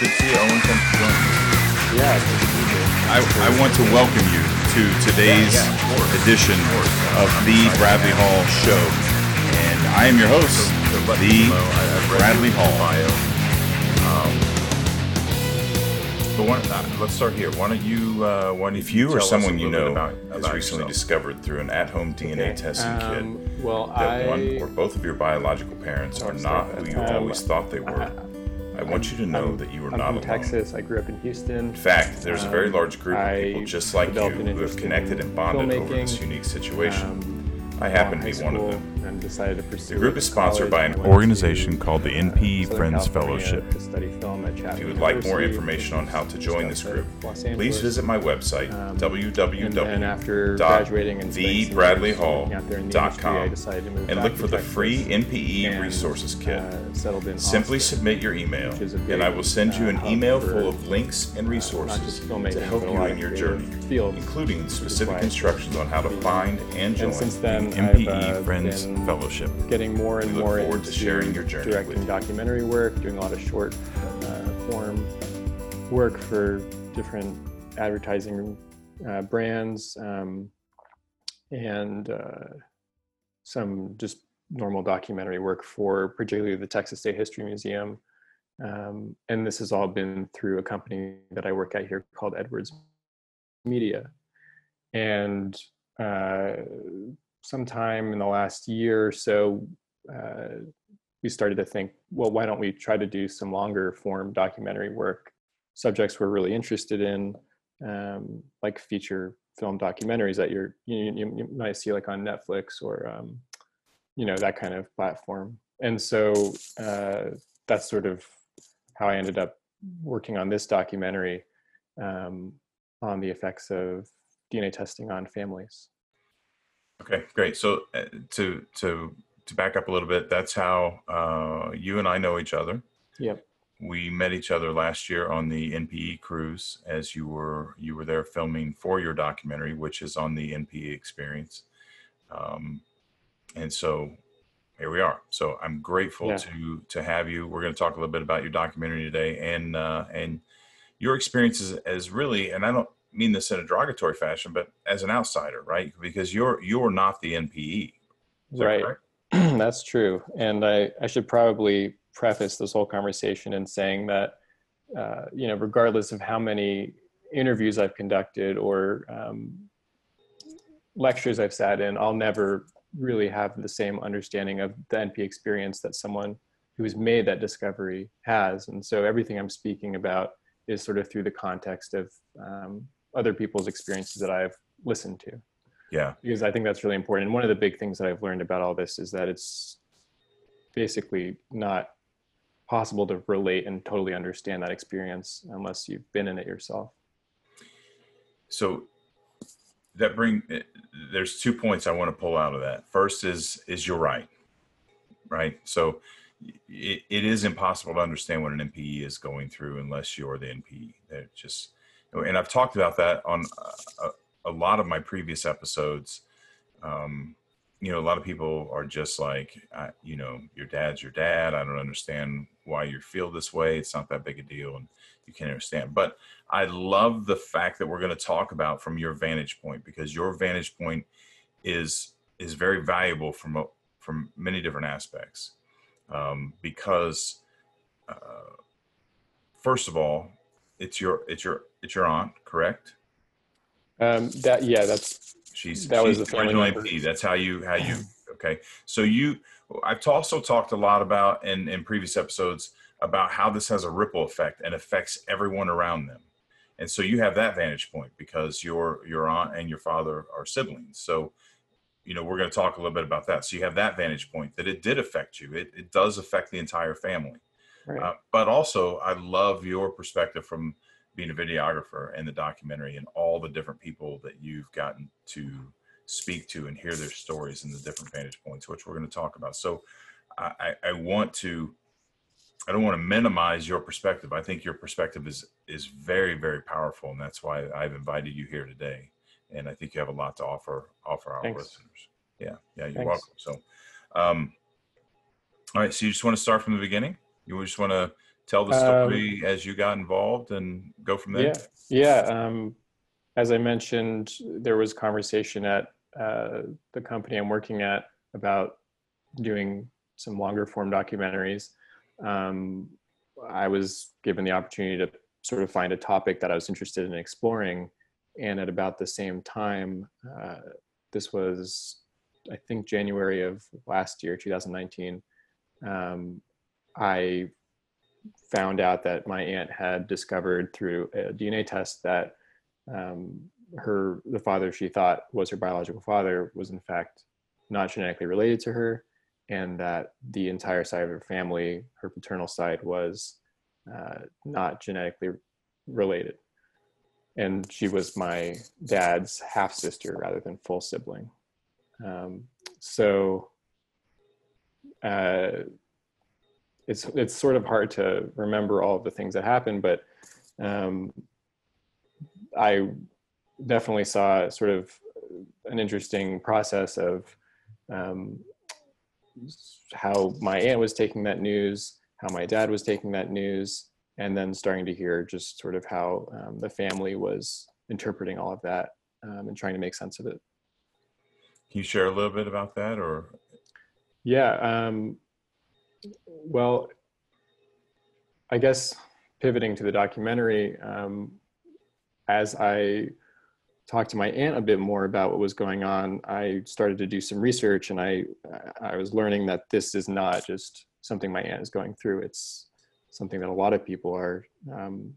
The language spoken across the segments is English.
Good to see you, Owen. Thanks for joining me. Yeah, it's just easier. I, I want to welcome you to today's Yeah, yeah, of edition of course. of the Bradley Hall Show. And I am your host, To let the people know, I- I've read Bradley Hall. bio. Um, but one, uh, let's start here. Why don't you? Uh, why don't If you or tell us a someone you know about, is about recently yourself? discovered through an at-home DNA Okay, testing um, kit Well, that I one or both of your biological parents are not who you um, always thought they were, I want you to know I'm- that you are I'm not from alone. Texas. I grew up in Houston. In fact, there's a very Um, large group of people I just like you who have connected and bonded over this unique situation. Um, I happen to be one of them. And decided to pursue The group is sponsored by an organization called the uh, NPE Southern Friends California Fellowship. To study film at Chapman If you would like more information on how to join this group, please visit my website, Um, And then after dot graduating and look for the free NPE and, resources kit. uh, settled in Simply submit your email, a and I will send you uh, an hub email full of links and resources just filmmaking, to help you in your journey, including specific instructions on how to find and join And then, the NPE uh, Friends Fellowship. getting more and We more forward into to sharing your journey directing documentary work, doing a lot of short uh, form work for different advertising uh, brands, um, and uh, some just normal documentary work for particularly the Texas State History Museum. Um, and this has all been through a company that I work at here called Edwards Media. And uh, sometime in the last year or so, uh, we started to think, well, why don't we try to do some longer form documentary work? Subjects we're really interested in, um, like feature film documentaries that you, you, you might see like on Netflix or um, you know that kind of platform. And so uh, that's sort of how I ended up working on this documentary um, on the effects of DNA testing on families. Okay, great. So uh, to to to back up a little bit, that's how uh, you and I know each other. Yep. We met each other last year on the NPE cruise as you were you were there filming for your documentary, which is on the NPE experience. Um, and so here we are. So I'm grateful Yeah. to to have you. We're going to talk a little bit about your documentary today and uh, and your experiences as really, and I don't mean this in a derogatory fashion, but as an outsider, right? Because you're you're not the NPE. That Right. That's true. And I, I should probably preface this whole conversation in saying that, uh, you know, regardless of how many interviews I've conducted or um, lectures I've sat in, I'll never really have the same understanding of the NPE experience that someone who's made that discovery has. And so everything I'm speaking about is sort of through the context of um, other people's experiences that I've listened to Yeah. because I think that's really important. And one of the big things that I've learned about all this is that it's basically not possible to relate and totally understand that experience unless you've been in it yourself. So that bring eh, there's two points I want to pull out of that. First is is you're right, right? So it, it is impossible to understand what an NPE is going through unless you're the NPE. They're just and I've talked about that on a, a lot of my previous episodes. Um, you know, a lot of people are just like, I, you know, your dad's your dad. I don't understand why you feel this way. It's not that big a deal, and you can't understand. But I love the fact that we're going to talk about from your vantage point because your vantage point is is very valuable from a, from many different aspects. Um, because uh, first of all, it's your it's your it's your aunt, correct? Um, that yeah, that's She's That was the family original. AP. That's how you how you okay. So you I've also talked a lot about in in previous episodes about how this has a ripple effect and affects everyone around them. And so you have that vantage point because your your aunt and your father are siblings. So you know we're going to talk a little bit about that. So you have that vantage point that it did affect you. It it does affect the entire family. right. Uh, but also, I love your perspective from being a videographer and the documentary and all the different people that you've gotten to speak to and hear their stories and the different vantage points, which we're going to talk about. So I, I want to, I don't want to minimize your perspective. I think your perspective is is very very powerful, and that's why I've invited you here today. And I think you have a lot to offer offer our Thanks. listeners. Yeah, yeah, you're Thanks. welcome. So, um, all right. So you just want to start from the beginning? You just want to tell the Um, story as you got involved and go from there? Yeah, yeah. Um, as I mentioned, there was conversation at uh, the company I'm working at about doing some longer form documentaries. Um, I was given the opportunity to sort of find a topic that I was interested in exploring, and at about the same time, uh, this was, I think, January of last year, 2019. Um, I found out that my aunt had discovered through a DNA test that um, her the father she thought was her biological father was in fact not genetically related to her, and that the entire side of her family, her paternal side, was uh, not genetically related, and she was my dad's half sister rather than full sibling. Um, so. Uh, it's it's sort of hard to remember all of the things that happened, but um, I definitely saw sort of an interesting process of um, how my aunt was taking that news, how my dad was taking that news, and then starting to hear just sort of how um, the family was interpreting all of that um, and trying to make sense of it. Can you share a little bit about that, or Yeah. Well, I guess pivoting to the documentary, um, as I talked to my aunt a bit more about what was going on, I started to do some research, and I I was learning that this is not just something my aunt is going through. It's something that a lot of people are um,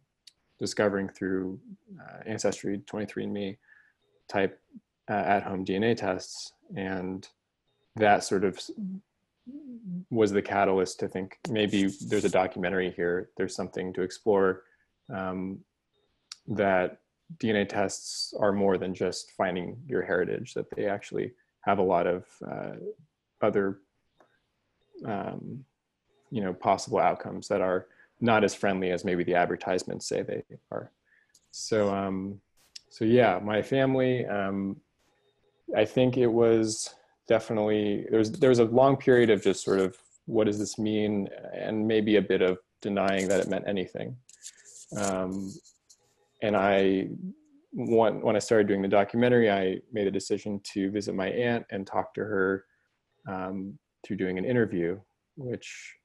discovering through uh, Ancestry, 23andMe type uh, at-home DNA tests, and that sort of was the catalyst to think maybe there's a documentary here. There's something to explore. Um, that DNA tests are more than just finding your heritage. That they actually have a lot of uh, other, um, you know, possible outcomes that are not as friendly as maybe the advertisements say they are. So, um, so yeah, my family. Um, I think it was definitely there's there's a long period of just sort of what does this mean? And maybe a bit of denying that it meant anything. Um, and i when, when i started doing the documentary i made a decision to visit my aunt and talk to her um, through doing an interview which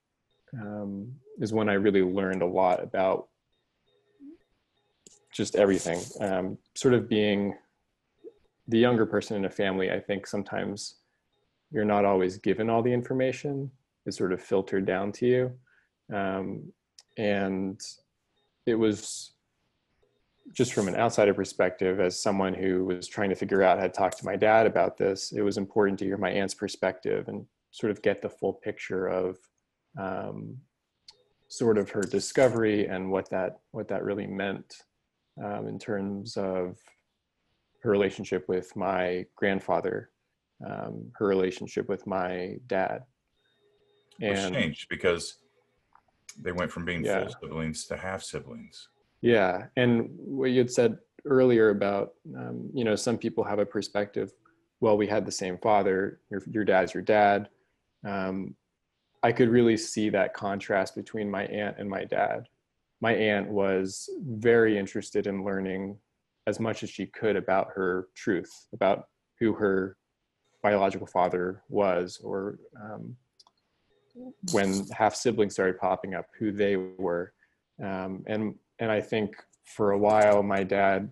um, is when i really learned a lot about just everything. Um, sort of being the younger person in a family i think sometimes you're not always given all the information. It's sort of filtered down to you. Um, and it was just from an outsider perspective as someone who was trying to figure out how to talk to my dad about this it was important to hear my aunt's perspective and sort of get the full picture of um, sort of her discovery and what that what that really meant um, in terms of her relationship with my grandfather um, her relationship with my dad. Which And changed because they went from being Yeah. full siblings to half siblings. yeah, and what you had said earlier about, um, you know, some people have a perspective. Well, we had the same father. Your your dad's your dad. Um, I could really see that contrast between my aunt and my dad. My aunt was very interested in learning as much as she could about her truth, about who her biological father was, or um, when half siblings started popping up, who they were. Um, and and I think for a while, my dad,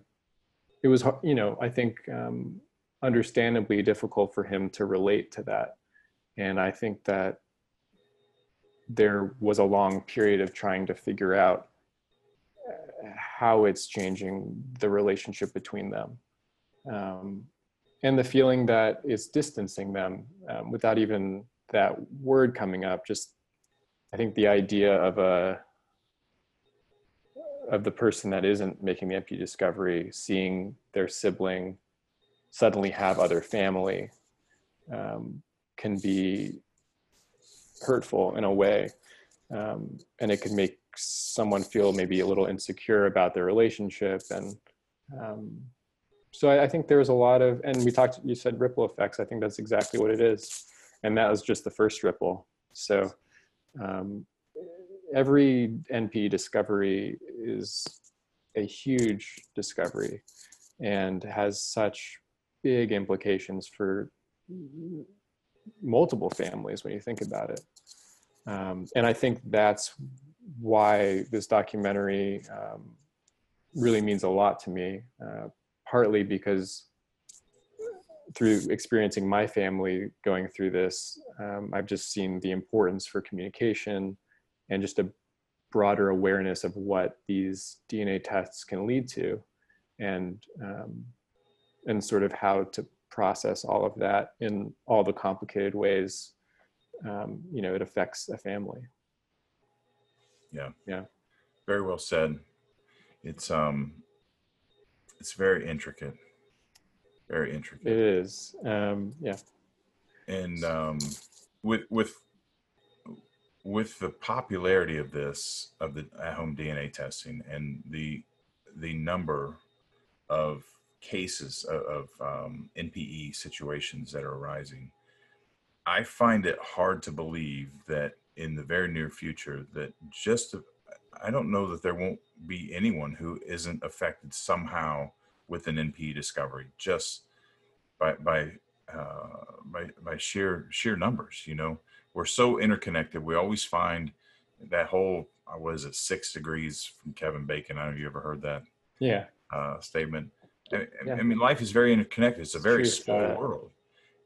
it was you know I think um, understandably difficult for him to relate to that, and I think that there was a long period of trying to figure out uh, how it's changing the relationship between them um, and the feeling that it's distancing them um, without even that word coming up just i think the idea of a of the person that isn't making the MP discovery seeing their sibling suddenly have other family um, can be hurtful in a way um, and it can make someone feel maybe a little insecure about their relationship and um, so I, I think there's a lot of and we talked you said ripple effects. I think that's exactly what it is. And that was just the first ripple. So um, every NP discovery is a huge discovery and has such big implications for multiple families when you think about it. Um, and I think that's why this documentary um, really means a lot to me, uh, partly because through experiencing my family going through this, um, I've just seen the importance for communication and just a broader awareness of what these DNA tests can lead to, and um, and sort of how to process all of that in all the complicated ways um, you know it affects a family. Yeah. Yeah. Very well said. It's um, it's very intricate. Very intricate. It is. Um, yeah. and um, with with with the popularity of this of the at-home DNA testing and the the number of cases of, of um, NPE situations that are arising, I find it hard to believe that in the very near future that just I don't know that there won't be anyone who isn't affected somehow with an NPE discovery just by by uh, by by sheer sheer numbers. You know, we're so interconnected. We always find that whole uh, what is it six degrees from Kevin Bacon. I don't know if you ever heard that Yeah. uh, statement. I, Yeah. I mean, life is very interconnected. It's a very true. small Uh, world,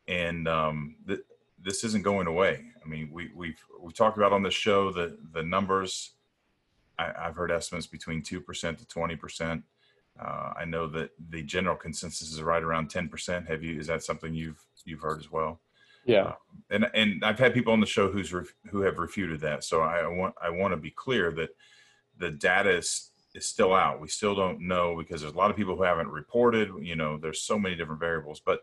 and um, th- this isn't going away. I mean, we we've we talked about on the show the the numbers. I, I've heard estimates between two percent to twenty percent. Uh, I know that the general consensus is right around ten percent. Have you? Is that something you've you've heard as well? Yeah. and and I've had people on the show who's ref, who have refuted that. So I want I want to be clear that the data is is still out. We still don't know because there's a lot of people who haven't reported. You know, there's so many different variables. But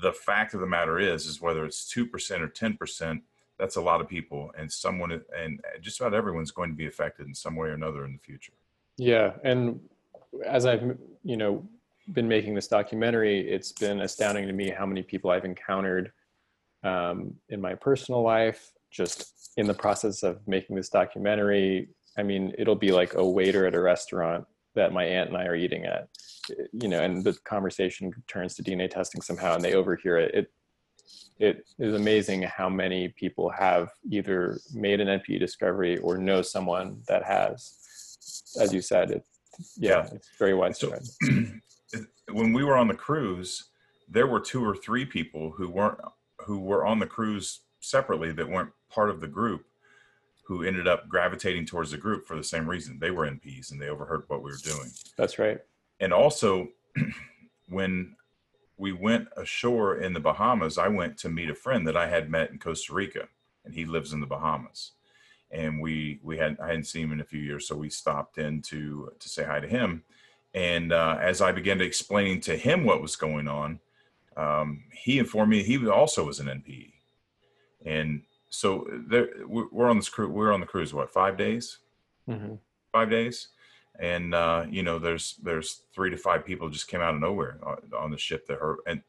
the fact of the matter is, is whether it's two percent or ten percent, that's a lot of people, and someone and just about everyone's going to be affected in some way or another in the future. Yeah, and as I've you know been making this documentary, it's been astounding to me how many people I've encountered um, in my personal life, just in the process of making this documentary. I mean, it'll be like a waiter at a restaurant that my aunt and I are eating at, you know, and the conversation turns to DNA testing somehow, and they overhear it. It it is amazing how many people have either made an NPE discovery or know someone that has. As you said, it, yeah, it's very widespread. when we were on the cruise, there were two or three people who weren't who were on the cruise separately that weren't part of the group who ended up gravitating towards the group for the same reason. They were NPs and they overheard what we were doing. That's right. And also when we went ashore in the Bahamas, I went to meet a friend that I had met in Costa Rica and he lives in the Bahamas. And we we had I hadn't seen him in a few years, so we stopped in to to say hi to him. And uh, as I began to explain to him what was going on, um, he informed me he also was an NPE. And so there, we're we're on this cruise. We're on the cruise. What five days? hmm Five days. And uh, you know, there's there's three to five people just came out of nowhere on, on the ship that heard. And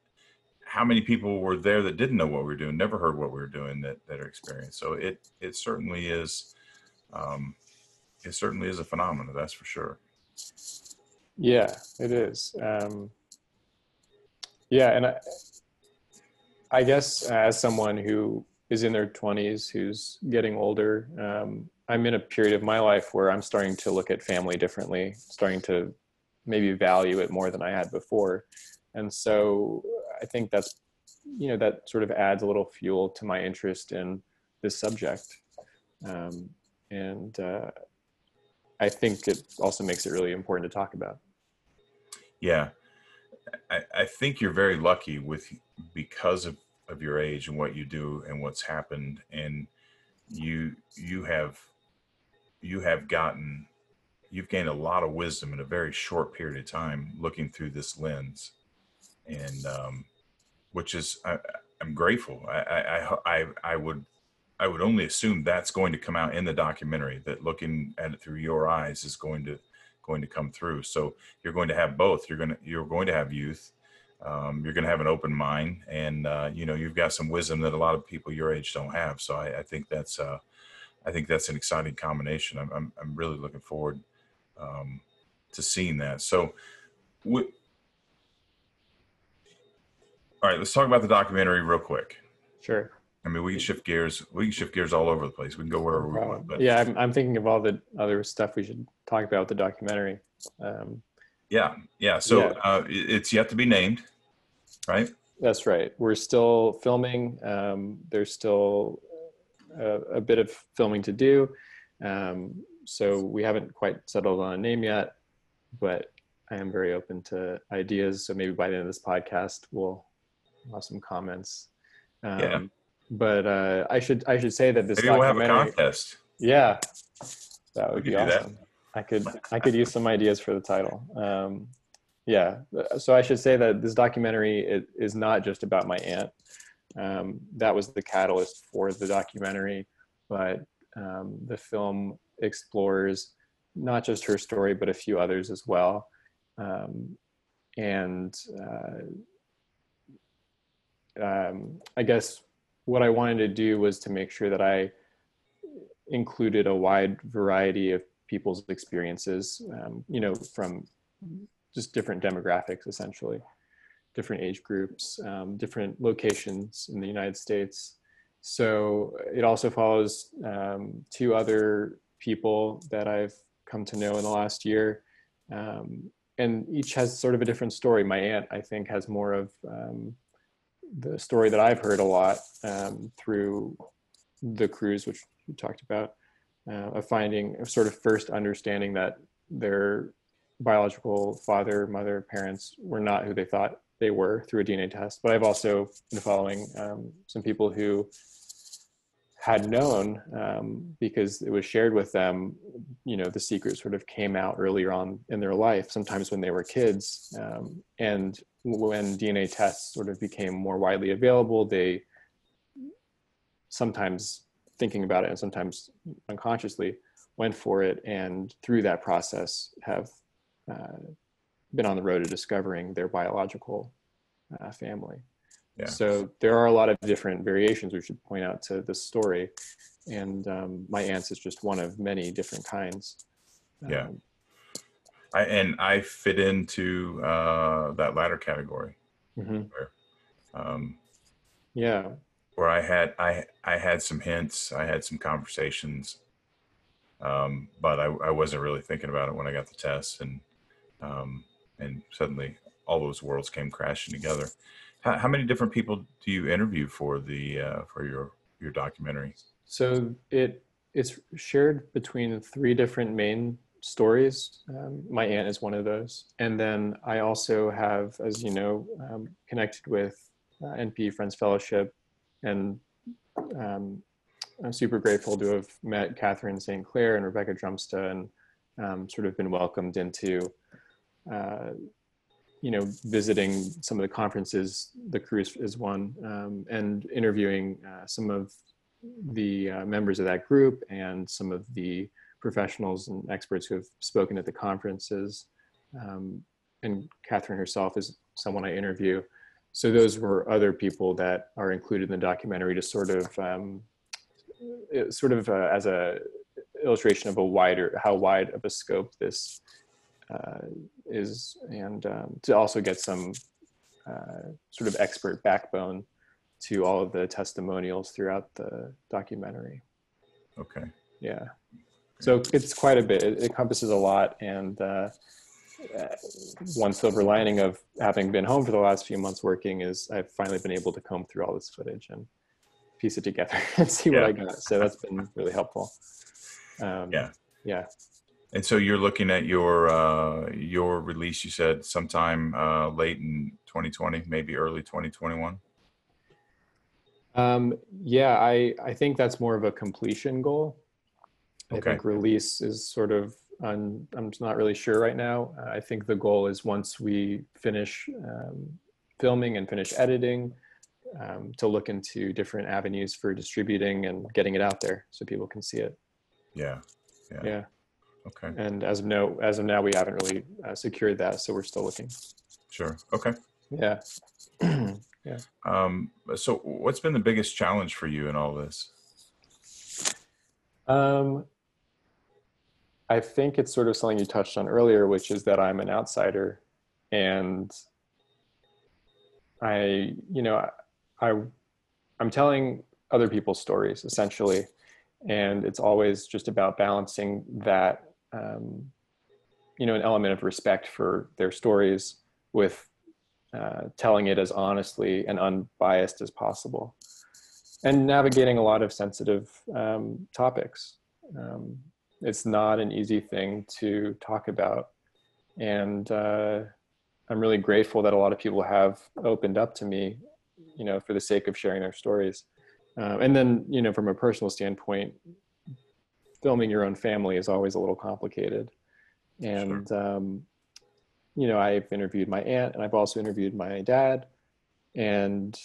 how many people were there that didn't know what we were doing, never heard what we were doing, that that are experienced. So it it certainly is. Um, it certainly is a phenomenon. That's for sure. Yeah, it is. Um, yeah, and I, I guess as someone who is in their 20s, who's getting older, um, I'm in a period of my life where I'm starting to look at family differently, starting to maybe value it more than I had before. And so I think that's, you know, that sort of adds a little fuel to my interest in this subject. Um, and uh, I think it also makes it really important to talk about. Yeah, I, I think you're very lucky with because of, of your age and what you do and what's happened, and you you have you have gotten you've gained a lot of wisdom in a very short period of time looking through this lens, and um, which is I, I'm grateful. I, I I I would I would only assume that's going to come out in the documentary. That looking at it through your eyes is going to going to come through. So you're going to have both. You're going to you're going to have youth. Um, you're going to have an open mind, and uh, you know you've got some wisdom that a lot of people your age don't have. So I, I think that's uh, I think that's an exciting combination. I'm I'm, I'm really looking forward um, to seeing that. So, we, all right, let's talk about the documentary real quick. Sure. I mean, we can shift gears. We can shift gears all over the place. We can go wherever we want. But yeah, I'm, I'm thinking of all the other stuff we should talk about with the documentary. Um, yeah, yeah. So Yeah. Uh, it's yet to be named, right? That's right. We're still filming. Um, there's still a, a bit of filming to do. Um, so we haven't quite settled on a name yet, but I am very open to ideas. So maybe by the end of this podcast, we'll have some comments. Um, Yeah. But uh, I should I should say that this Maybe we'll have a documentary, contest. yeah, that would be awesome. I could I could use some ideas for the title. Um, yeah, so I should say that this documentary it, is not just about my aunt. Um, that was the catalyst for the documentary, but um, the film explores not just her story but a few others as well. Um, and uh, um, I guess what I wanted to do was to make sure that I included a wide variety of people's experiences, um, you know, from just different demographics, essentially, different age groups, um, different locations in the United States. So it also follows um, two other people that I've come to know in the last year. Um, and each has sort of a different story. My aunt, I think, has more of um, the story that I've heard a lot um, through the cruise, which we talked about, uh, of finding, of sort of first understanding that their biological father, mother, parents were not who they thought they were through a DNA test. But I've also been following um, some people who had known um, because it was shared with them you know the secret sort of came out earlier on in their life sometimes when they were kids um, and when dna tests sort of became more widely available they sometimes thinking about it and sometimes unconsciously went for it and through that process have uh, been on the road to discovering their biological uh, family Yeah. so there are a lot of different variations we should point out to this story and um, my aunt's is just one of many different kinds Yeah. Um, I, and I fit into uh, that latter category mhm. um, yeah where I had I I had some hints, I had some conversations, um, but I, I wasn't really thinking about it when I got the test, and um, and suddenly all those worlds came crashing together. How, how many different people do you interview for the uh, for your your documentary? So it it's shared between three different main stories. Um, my aunt is one of those, and then I also have, as you know, um, connected with uh, NPE Friends Fellowship, and um, I'm super grateful to have met Catherine St. Clair and Rebecca Drumsta, and um, sort of been welcomed into. Uh, you know, visiting some of the conferences, the cruise is one, um, and interviewing uh, some of the uh, members of that group and some of the professionals and experts who have spoken at the conferences. Um, and Catherine herself is someone I interview. So those were other people that are included in the documentary to sort of, um, sort of uh, as a illustration of a wider, how wide of a scope this uh, is, and um, to also get some uh, sort of expert backbone to all of the testimonials throughout the documentary. Okay, Yeah. So it's quite a bit. It encompasses a lot. And uh, uh, one silver lining of having been home for the last few months working is I've finally been able to comb through all this footage and piece it together and see what I got. So that's been really helpful. Um, Yeah. Yeah. And so you're looking at your uh, your release. You said sometime uh, late in 2020, maybe early 2021. Um, yeah, I, I think that's more of a completion goal. Okay. I think release is sort of, un, I'm not really sure right now. Uh, I think the goal is once we finish um, filming and finish editing, um, to look into different avenues for distributing and getting it out there so people can see it. Yeah. Yeah. Yeah. Okay. And as of no, as of now, we haven't really uh, secured that, so we're still looking. Sure. Okay. Yeah. Um, so what's been the biggest challenge for you in all this? Um, I think it's sort of something you touched on earlier, which is that I'm an outsider, and I, you know, I, I'm telling other people's stories essentially, and it's always just about balancing that, um, you know, an element of respect for their stories with uh, telling it as honestly and unbiased as possible, and navigating a lot of sensitive um, topics. Um, it's not an easy thing to talk about, and uh, I'm really grateful that a lot of people have opened up to me, you know, for the sake of sharing their stories. Uh, and then, you know, from a personal standpoint, filming your own family is always a little complicated. And, sure. um, you know, I've interviewed my aunt and I've also interviewed my dad and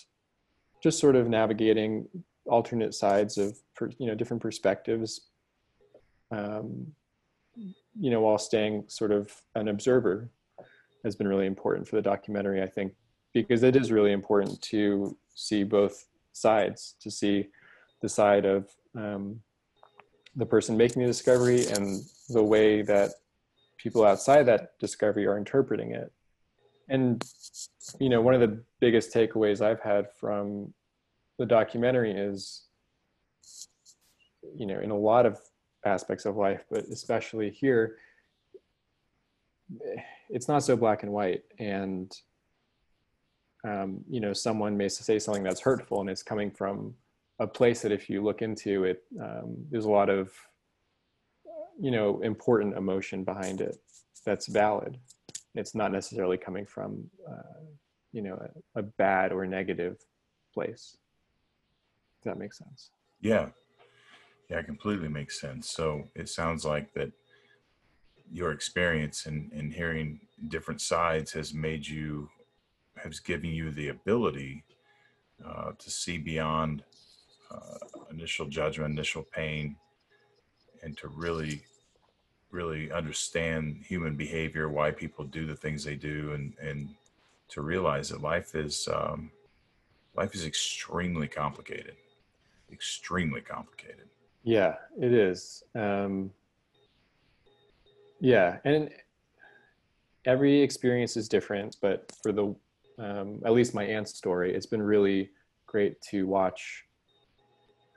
just sort of navigating alternate sides of, you know, different perspectives, um, you know, while staying sort of an observer has been really important for the documentary, I think, because it is really important to see both sides, to see the side of um, the person making the discovery and the way that people outside that discovery are interpreting it. And, you know, one of the biggest takeaways I've had from the documentary is, you know, in a lot of aspects of life, but especially here, it's not so black and white and um, you know someone may say something that's hurtful and it's coming from a place that if you look into it um, there's a lot of you know important emotion behind it that's valid. It's not necessarily coming from uh, you know a, a bad or negative place Does that makes sense. Yeah. Yeah it completely makes sense. So it sounds like that your experience and, and hearing different sides has made you has given you the ability uh, to see beyond uh, initial judgment initial pain and to really really understand human behavior why people do the things they do and and to realize that life is um, life is extremely complicated extremely complicated. Yeah it is. Um, yeah, and every experience is different, but for the um, at least my aunt's story, it's been really great to watch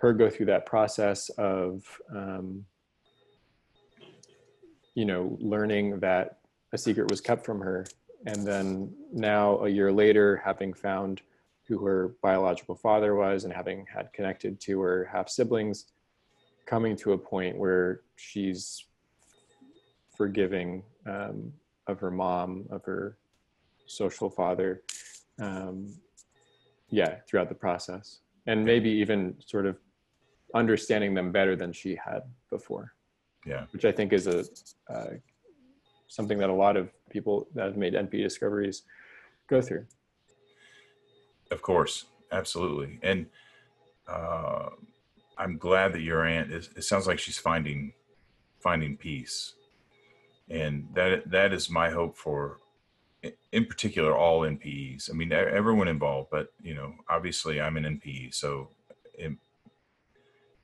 her go through that process of um, you know learning that a secret was kept from her. And then now a year later having found who her biological father was and having had connected to her half siblings coming to a point where she's forgiving um, of her mom, of her social father, um, yeah, throughout the process, and maybe even sort of understanding them better than she had before. Yeah, which I think is a uh, something that a lot of people that have made NP discoveries go through. Of course, absolutely, and uh, I'm glad that your aunt is. It sounds like she's finding finding peace and that that is my hope for in particular all npes i mean everyone involved but you know obviously i'm an npe so in,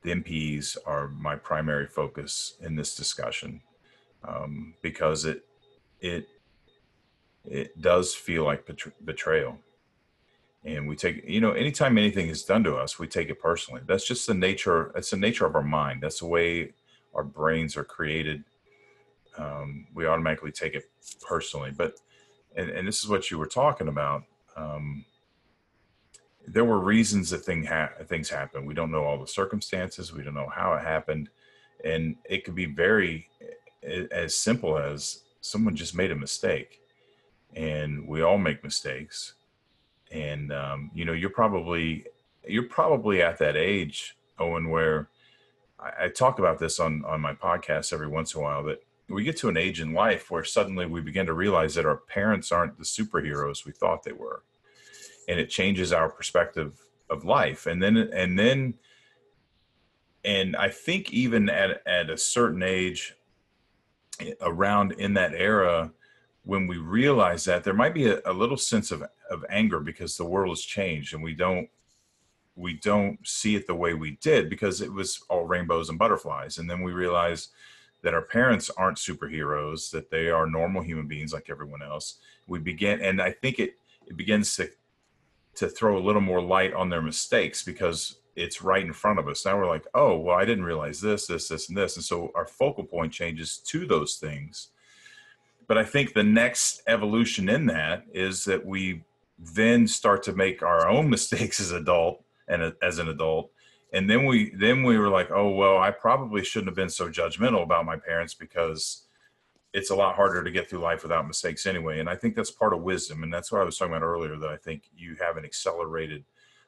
the npes are my primary focus in this discussion um, because it it it does feel like betrayal and we take you know anytime anything is done to us we take it personally that's just the nature that's the nature of our mind that's the way our brains are created um, we automatically take it personally. But and, and this is what you were talking about. Um, there were reasons that thing ha- things happen. We don't know all the circumstances. We don't know how it happened, and it could be very as simple as someone just made a mistake, and we all make mistakes. And um, you know, you're probably you're probably at that age, Owen, where I, I talk about this on on my podcast every once in a while that we get to an age in life where suddenly we begin to realize that our parents aren't the superheroes we thought they were and it changes our perspective of life. And then and then and i think even at at a certain age around in that era when we realize that there might be a, a little sense of of anger because the world has changed and we don't we don't see it the way we did because it was all rainbows and butterflies. And then we realize that our parents aren't superheroes that they are normal human beings like everyone else. We begin and i think it it begins to to throw a little more light on their mistakes because it's right in front of us. Now we're like oh well i didn't realize this this this and this. And so our focal point changes to those things. But i think the next evolution in that is that we then start to make our own mistakes as adult and as an adult. And then we then we were like oh well i probably shouldn't have been so judgmental about my parents because it's a lot harder to get through life without mistakes anyway and i think that's part of wisdom and that's what i was talking about earlier that i think you have an accelerated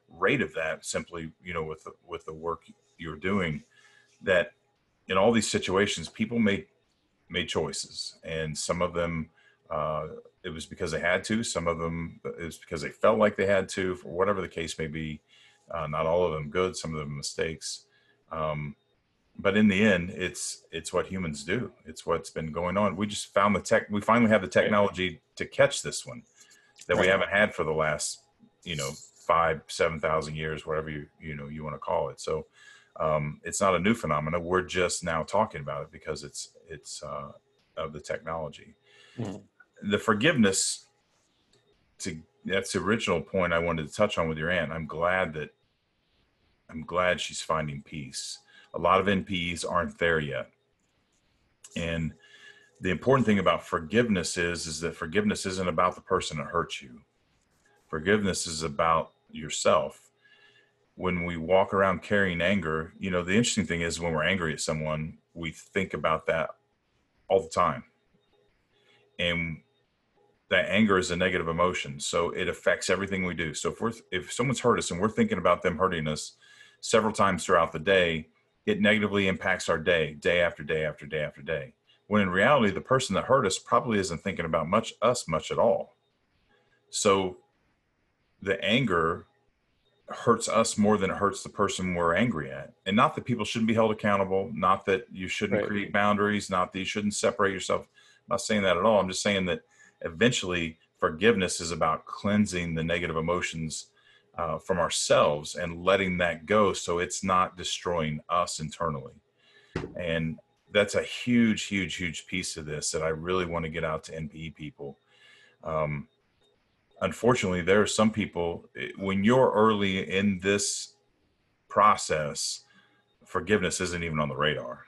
rate of that simply you know with the, with the work you're doing that in all these situations people made made choices and some of them uh, it was because they had to some of them it was because they felt like they had to for whatever the case may be uh, not all of them good, some of them mistakes. Um, but in the end, it's it's what humans do. It's what's been going on. We just found the tech. We finally have the technology to catch this one that we haven't had for the last, you know, five, seven thousand years, whatever you you know you want to call it. So um, it's not a new phenomenon. We're just now talking about it because it's it's uh, of the technology. Mm-hmm. The forgiveness to that's the original point I wanted to touch on with your aunt. I'm glad that I'm glad she's finding peace. A lot of NPEs aren't there yet. And the important thing about forgiveness is is that forgiveness isn't about the person that hurt you. Forgiveness is about yourself. When we walk around carrying anger, you know, the interesting thing is when we're angry at someone, we think about that all the time. And that anger is a negative emotion so it affects everything we do so if we're if someone's hurt us and we're thinking about them hurting us several times throughout the day it negatively impacts our day day after day after day after day. When in reality the person that hurt us probably isn't thinking about much us much at all. So the anger hurts us more than it hurts the person we're angry at. And not that people shouldn't be held accountable not that you shouldn't right. create boundaries not that you shouldn't separate yourself. I'm not saying that at all. I'm just saying that eventually forgiveness is about cleansing the negative emotions uh, from ourselves and letting that go so it's not destroying us internally. And that's a huge huge huge piece of this that i really want to get out to npe people. Um, unfortunately there are some people eh, when you're early in this process forgiveness isn't even on the radar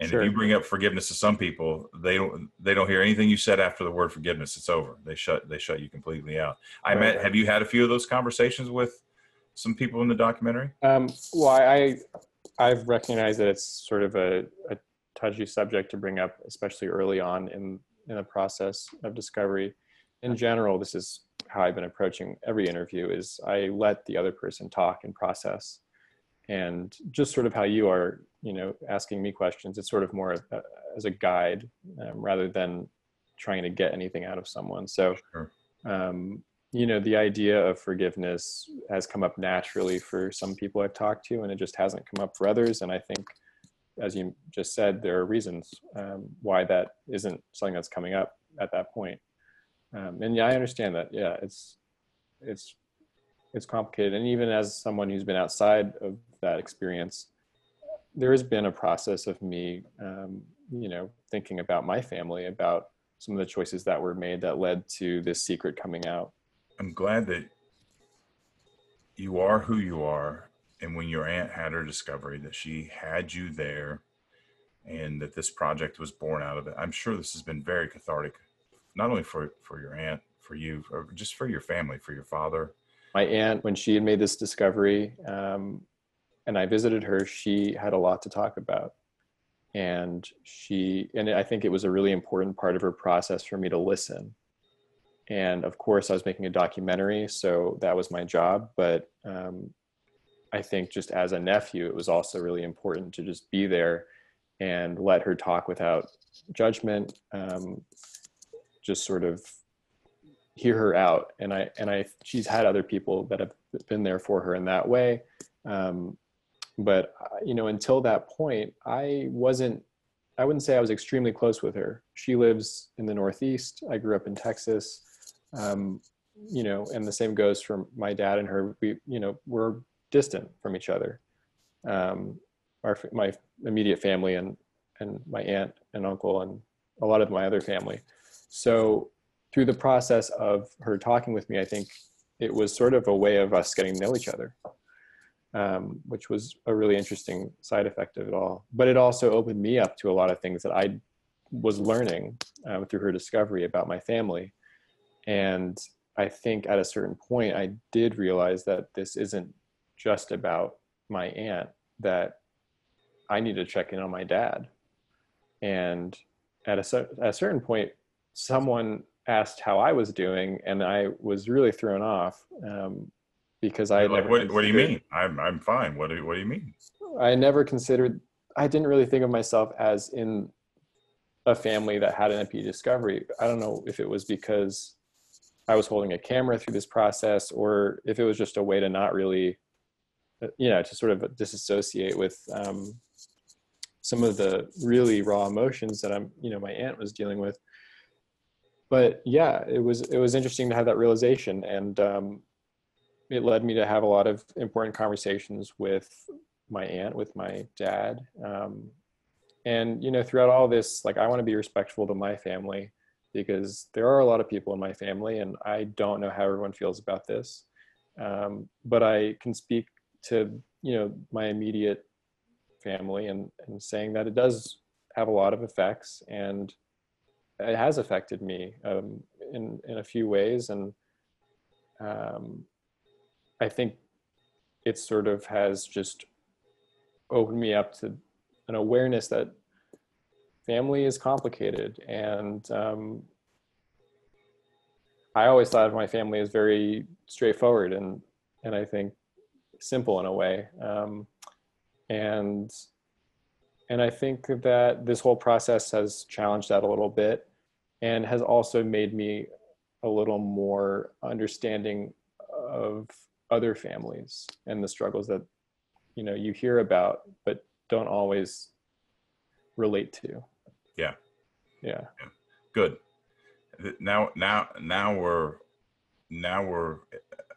and sure. if you bring up forgiveness to some people, they don't they don't hear anything you said after the word forgiveness. It's over. They shut they shut you completely out. I right. met. Have you had a few of those conversations with some people in the documentary? Um, well, I I've recognized that it's sort of a, a touchy subject to bring up, especially early on in in the process of discovery. In general, this is how I've been approaching every interview: is I let the other person talk and process and just sort of how you are you know asking me questions. It's sort of more uh, as a guide um, rather than trying to get anything out of someone. So sure. um, you know the idea of forgiveness has come up naturally for some people i've talked to and it just hasn't come up for others. And i think as you just said there are reasons um, why that isn't something that's coming up at that point. Um, and yeah i understand that. Yeah it's it's it's complicated. And even as someone who's been outside of that experience there has been a process of me um, you know thinking about my family about some of the choices that were made that led to this secret coming out. I'm glad that you are who you are and when your aunt had her discovery that she had you there and that this project was born out of it i'm sure this has been very cathartic not only for for your aunt for you or just for your family for your father. My aunt, when she had made this discovery, um, and I visited her, she had a lot to talk about. And she, and I think it was a really important part of her process for me to listen. And of course, I was making a documentary, so that was my job. But um, I think just as a nephew, it was also really important to just be there and let her talk without judgment, um, just sort of hear her out and i and i she's had other people that have been there for her in that way um, but uh, you know until that point i wasn't i wouldn't say i was extremely close with her. She lives in the northeast. I grew up in texas. Um, you know and the same goes for my dad and her. We you know we're distant from each other. Um, our my immediate family and and my aunt and uncle and a lot of my other family. So through the process of her talking with me, I think it was sort of a way of us getting to know each other, um, which was a really interesting side effect of it all. But it also opened me up to a lot of things that I was learning um, through her discovery about my family. And I think at a certain point, I did realize that this isn't just about my aunt, that I need to check in on my dad. And at a, at a certain point, someone asked how I was doing, and I was really thrown off um, because I like, what, what do you mean? I'm I'm fine. What do what do you mean? I never considered. I didn't really think of myself as in a family that had an NPE discovery. I don't know if it was because I was holding a camera through this process, or if it was just a way to not really, uh, you know, to sort of disassociate with um, some of the really raw emotions that I'm, you know, my aunt was dealing with. But yeah, it was it was interesting to have that realization, and um, it led me to have a lot of important conversations with my aunt, with my dad, um, and you know, throughout all this, like I want to be respectful to my family because there are a lot of people in my family, and I don't know how everyone feels about this, um, but I can speak to you know my immediate family and, and saying that it does have a lot of effects and it has affected me um, in, in a few ways. And um, I think it sort of has just opened me up to an awareness that family is complicated. And um, I always thought of my family as very straightforward and, and I think simple in a way. Um, and and I think that this whole process has challenged that a little bit and has also made me a little more understanding of other families and the struggles that you know you hear about but don't always relate to. Yeah. Yeah, yeah. good. Now now now we're now we're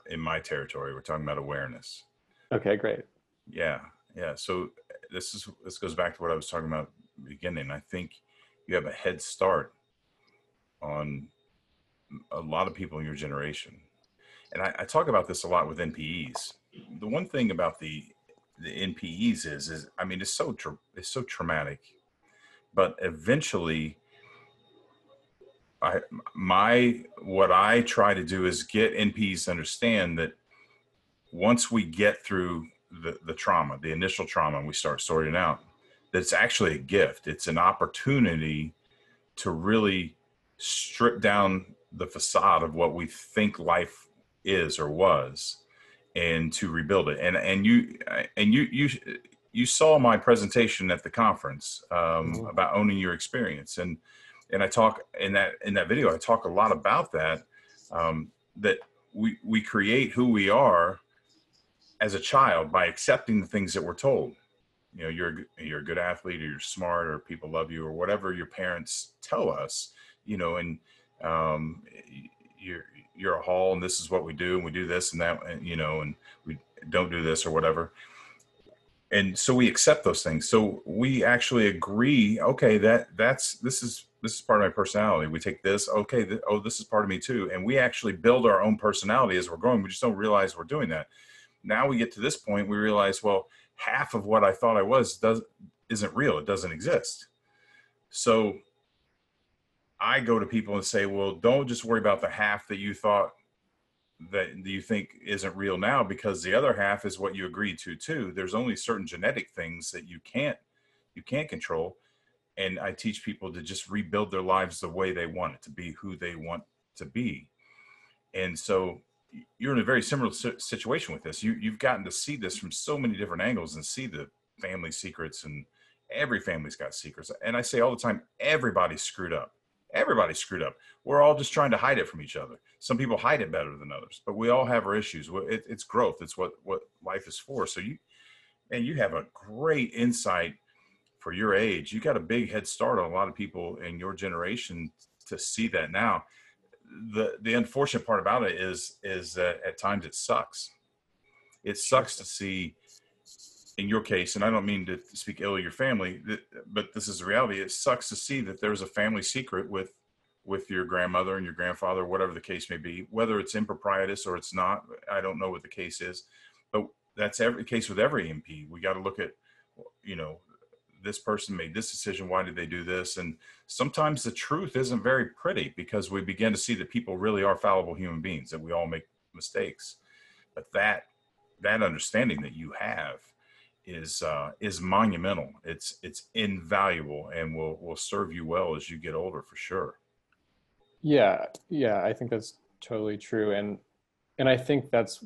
in my territory. We're talking about awareness. Okay great. Yeah. Yeah. So this is this goes back to what i was talking about beginning. I think you have a head start on a lot of people in your generation and I, I talk about this a lot with npes the one thing about the the npes is is i mean it's so it's so traumatic but eventually I my what I try to do is get NPEs to understand that once we get through the, the trauma, the initial trauma, and we start sorting out, that it's actually a gift. It's an opportunity to really strip down the facade of what we think life is or was and to rebuild it. And and you and you you you saw my presentation at the conference um, mm-hmm. about owning your experience and and I talk in that in that video I talk a lot about that um, that we we create who we are as a child by accepting the things that we're told. You know, you're you're a good athlete, or you're smart, or people love you, or whatever your parents tell us. You know, and um, you're you're a hall, and this is what we do, and we do this and that, and you know, and we don't do this or whatever. And so we accept those things. So we actually agree. Okay, that that's this is this is part of my personality. We take this. Okay, th- oh, this is part of me too. And we actually build our own personality as we're growing. We just don't realize we're doing that now we get to this point we realize well half of what i thought i was doesn't isn't real it doesn't exist so i go to people and say well don't just worry about the half that you thought that you think isn't real now because the other half is what you agreed to too there's only certain genetic things that you can't you can't control and i teach people to just rebuild their lives the way they want it to be who they want to be and so you're in a very similar situation with this. You you've gotten to see this from so many different angles and see the family secrets and every family's got secrets. And I say all the time, everybody's screwed up. Everybody's screwed up. We're all just trying to hide it from each other. Some people hide it better than others, but we all have our issues. It, it's growth. It's what what life is for. So you and you have a great insight for your age. You got a big head start on a lot of people in your generation to see that now the the unfortunate part about it is is that at times it sucks it sucks to see in your case, and I don't mean to speak ill of your family, but this is the reality. It sucks to see that there's a family secret with with your grandmother and your grandfather, whatever the case may be, whether it's improprietous or it's not. I don't know what the case is, but that's every case with every NPE. We got to look at, you know, this person made this decision. Why did they do this? And sometimes the truth isn't very pretty because we begin to see that people really are fallible human beings, that we all make mistakes. But that that understanding that you have is uh, is monumental. It's it's invaluable and will will serve you well as you get older for sure. Yeah, yeah, I think that's totally true, and and I think that's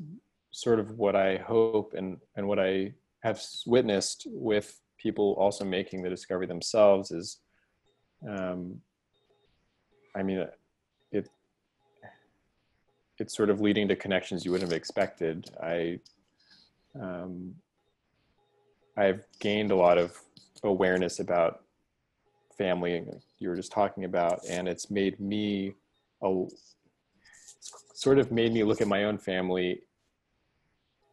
sort of what I hope and and what I have witnessed with people also making the discovery themselves is, um, I mean, it it's sort of leading to connections you wouldn't have expected. I um, I've gained a lot of awareness about family you were just talking about, and it's made me a sort of made me look at my own family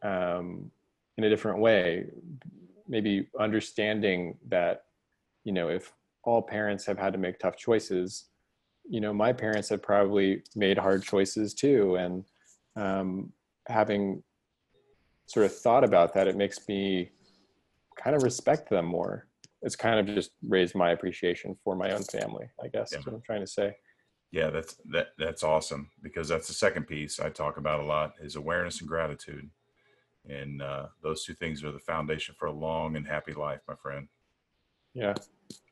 um, in a different way. Maybe understanding that, you know, if all parents have had to make tough choices, you know, my parents have probably made hard choices too, and um, having sort of thought about that, it makes me kind of respect them more. It's kind of just raised my appreciation for my own family, I guess. Yeah. what I'm trying to say. Yeah, that's that that's awesome because that's the second piece I talk about a lot is awareness and gratitude, and uh, those two things are the foundation for a long and happy life, my friend. Yeah.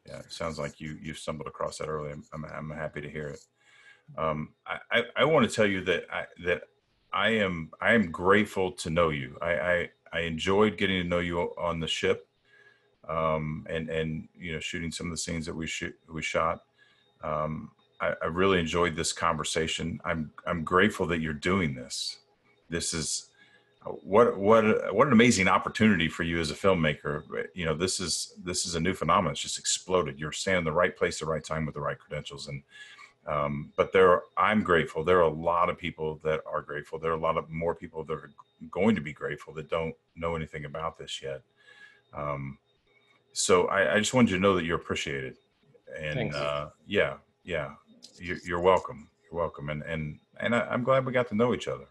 Yeah, it sounds like you you stumbled across that early. I'm I'm, I'm happy to hear it. Um, I, I, I want to tell you that I that I am I am grateful to know you. I, I I enjoyed getting to know you on the ship, um, and and you know shooting some of the scenes that we shoot we shot. Um, I, I, really enjoyed this conversation. I'm I'm grateful that you're doing this. This is what what what an amazing opportunity for you as a filmmaker. You know this is this is a new phenomenon. It's just exploded. You're standing in the right place, the right time, with the right credentials, and um, but there, are, I'm grateful. There are a lot of people that are grateful. There are a lot of more people that are going to be grateful that don't know anything about this yet. Um, so I, I, just wanted you to know that you're appreciated. And uh, yeah, yeah, you're, you're, welcome. You're welcome. And and and I, am glad we got to know each other.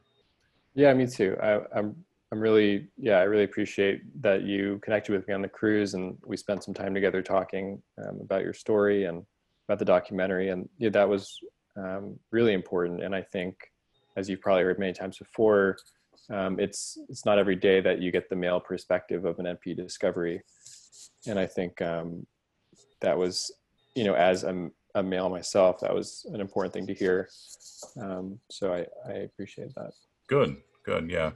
Yeah, me too. I, I'm I'm really yeah, I really appreciate that you connected with me on the cruise, and we spent some time together talking um, about your story and about the documentary, and yeah, that was um, really important. And I think, as you've probably heard many times before, um, it's it's not every day that you get the male perspective of an NPE discovery, and I think um, that was, you know, as a, a, male myself, that was an important thing to hear. Um, so I, I appreciate that. Good, good, yeah.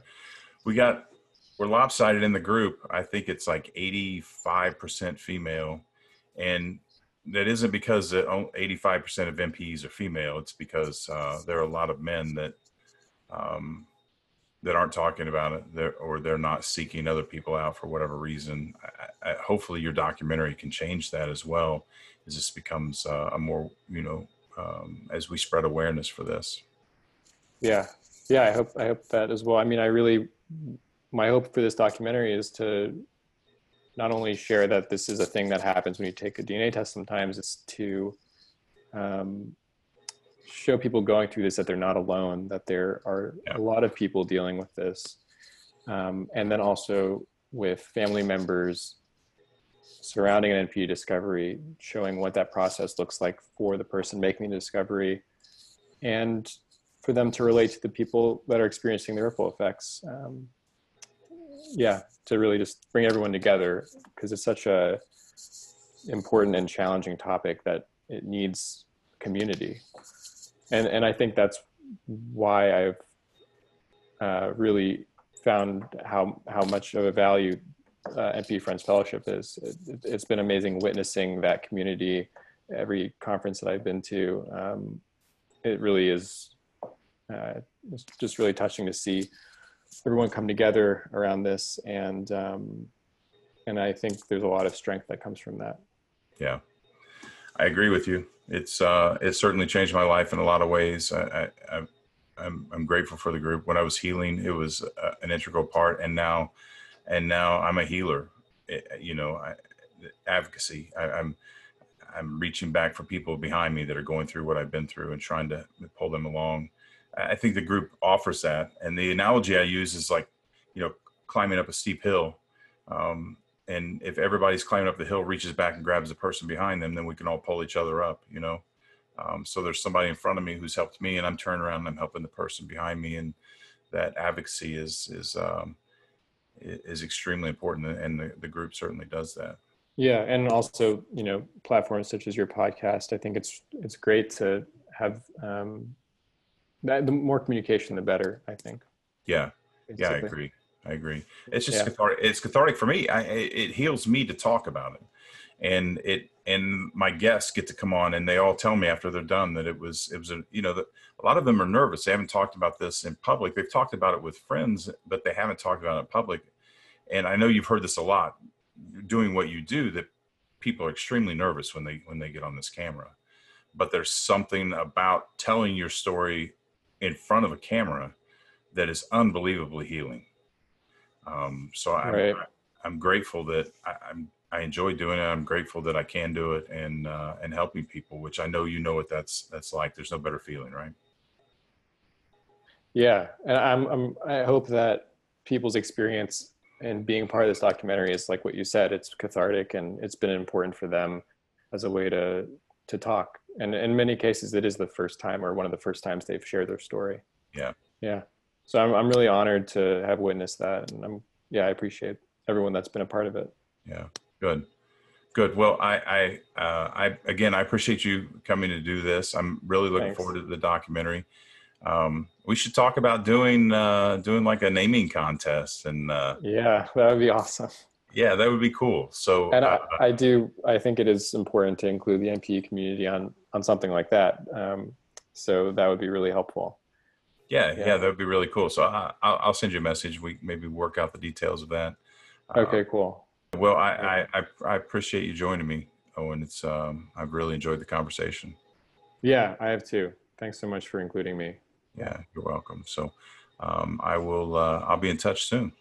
We got we're lopsided in the group. I think it's like eighty five percent female, and that isn't because 85% of NPEs are female. It's because uh, there are a lot of men that um, that aren't talking about it, they're, or they're not seeking other people out for whatever reason. I, I, hopefully, your documentary can change that as well, as this becomes uh, a more, you know, um, as we spread awareness for this. Yeah, yeah. I hope I hope that as well. I mean, I really, my hope for this documentary is to not only share that this is a thing that happens when you take a DNA test sometimes, it's to um, show people going through this that they're not alone, that there are yeah. a lot of people dealing with this. Um, and then also with family members surrounding an NPE discovery, showing what that process looks like for the person making the discovery and for them to relate to the people that are experiencing the ripple effects. Um, yeah, to really just bring everyone together because it's such a important and challenging topic that it needs community. And and I think that's why I've uh, really found how how much of a value uh, NPE Friends Fellowship is. It, has been amazing witnessing that community. Every conference that I've been to, um, it really is. Uh, just really touching to see everyone come together around this and um, and I think there's a lot of strength that comes from that. Yeah, I agree with you. It's uh, it certainly changed my life in a lot of ways. I, I, I'm I'm grateful for the group. When I was healing, it was uh, an integral part, and now, and now I'm a healer. It, you know, I, advocacy. I, I'm I'm reaching back for people behind me that are going through what I've been through and trying to pull them along. I think the group offers that, and the analogy I use is like, you know, climbing up a steep hill. Um, and if everybody's climbing up the hill reaches back and grabs the person behind them, then we can all pull each other up. You know. Um, so there's somebody in front of me who's helped me, and I'm turning around and I'm helping the person behind me, and that advocacy is is um, is extremely important, and the, the group certainly does that. Yeah, and also you know platforms such as your podcast. I think it's it's great to have um, that the more communication, the better. I think. Yeah, yeah, I agree. I agree. It's just yeah. cathartic. It's cathartic for me. I, it heals me to talk about it, and it and my guests get to come on and they all tell me after they're done that it was it was a you know that a lot of them are nervous they haven't talked about this in public they've talked about it with friends but they haven't talked about it in public and i know you've heard this a lot doing what you do that people are extremely nervous when they when they get on this camera but there's something about telling your story in front of a camera that is unbelievably healing um, so I'm, right. I'm grateful that I, I'm I enjoy doing it. I'm grateful that I can do it and uh, and helping people, which I know you know what that's that's like. There's no better feeling, right? Yeah, and I'm, I'm I hope that people's experience and being part of this documentary is like what you said. It's cathartic and it's been important for them as a way to to talk. And in many cases, it is the first time or one of the first times they've shared their story. Yeah. Yeah. So I'm I'm really honored to have witnessed that, and I'm yeah I appreciate everyone that's been a part of it. Yeah. Good. Good. Well, I, I, uh, I, again, I appreciate you coming to do this. I'm really looking Thanks. forward to the documentary. Um, we should talk about doing, uh, doing like a naming contest and, uh, yeah, that would be awesome. Yeah, that would be cool. So, and I, uh, I do, I think it is important to include the NPE community on, on something like that. Um, so that would be really helpful. Yeah, yeah, yeah that would be really cool. So I, I'll send you a message. We maybe work out the details of that. Okay, cool. Well, I, I, I appreciate you joining me, Owen. It's um, I've really enjoyed the conversation. Yeah, I have too. Thanks so much for including me. Yeah, you're welcome. So, um, I will. Uh, I'll be in touch soon.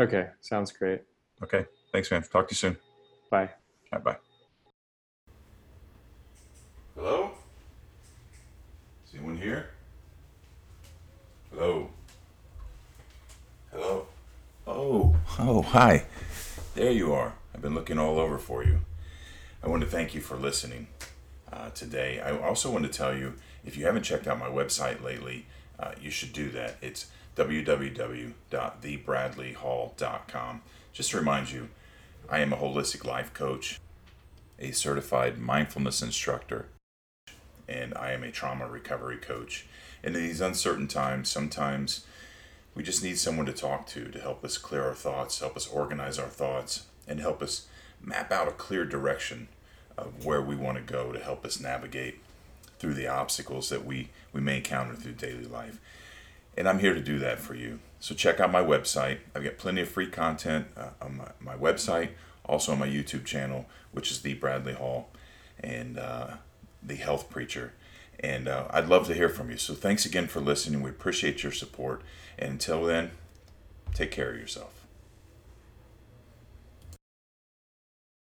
Okay, sounds great. Okay, thanks, man. Talk to you soon. Bye. Bye. Bye. Hello. Is anyone here? Hello. Hello. Oh. Oh. Hi. There you are. I've been looking all over for you. I want to thank you for listening uh, today. I also want to tell you if you haven't checked out my website lately, uh, you should do that. It's www.thebradleyhall.com. Just to remind you, I am a holistic life coach, a certified mindfulness instructor, and I am a trauma recovery coach. And in these uncertain times, sometimes we just need someone to talk to to help us clear our thoughts, help us organize our thoughts, and help us map out a clear direction of where we want to go to help us navigate through the obstacles that we, we may encounter through daily life. And I'm here to do that for you. So check out my website. I've got plenty of free content uh, on my, my website, also on my YouTube channel, which is The Bradley Hall and uh, The Health Preacher. And uh, I'd love to hear from you. So thanks again for listening. We appreciate your support. And until then, take care of yourself.